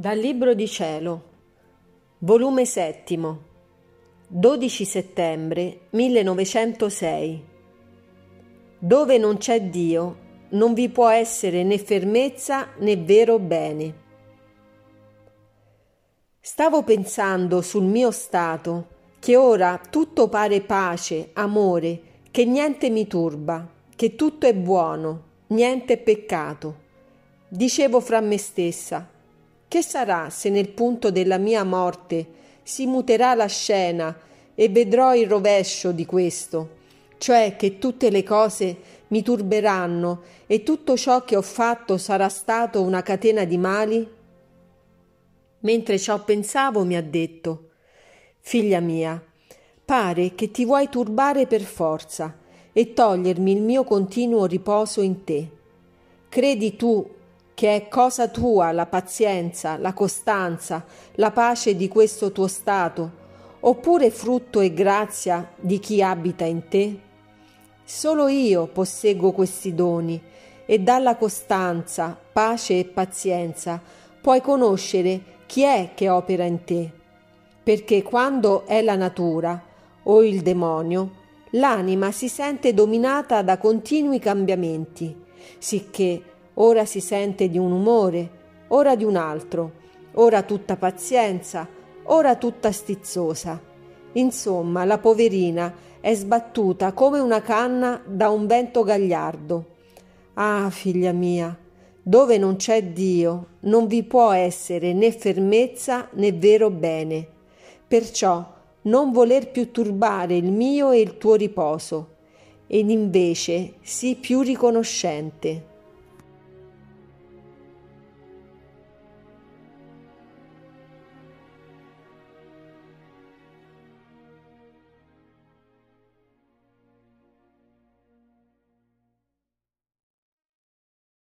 Dal Libro di Cielo, volume settimo, 12 settembre 1906. Dove non c'è Dio, non vi può essere né fermezza né vero bene. Stavo pensando sul mio stato, che ora tutto pare pace, amore, che niente mi turba, che tutto è buono, niente è peccato. Dicevo fra me stessa, che sarà se nel punto della mia morte si muterà la scena e vedrò il rovescio di questo, cioè che tutte le cose mi turberanno e tutto ciò che ho fatto sarà stato una catena di mali? Mentre ciò pensavo mi ha detto Figlia mia, pare che ti vuoi turbare per forza e togliermi il mio continuo riposo in te. Credi tu che è cosa tua la pazienza, la costanza, la pace di questo tuo stato, oppure frutto e grazia di chi abita in te? Solo io posseggo questi doni e dalla costanza, pace e pazienza puoi conoscere chi è che opera in te. Perché quando è la natura o il demonio, l'anima si sente dominata da continui cambiamenti, sicché ora si sente di un umore, ora di un altro, ora tutta pazienza, ora tutta stizzosa. Insomma, la poverina è sbattuta come una canna da un vento gagliardo. Ah, figlia mia, dove non c'è Dio non vi può essere né fermezza né vero bene. Perciò non voler più turbare il mio e il tuo riposo, ed invece sii più riconoscente.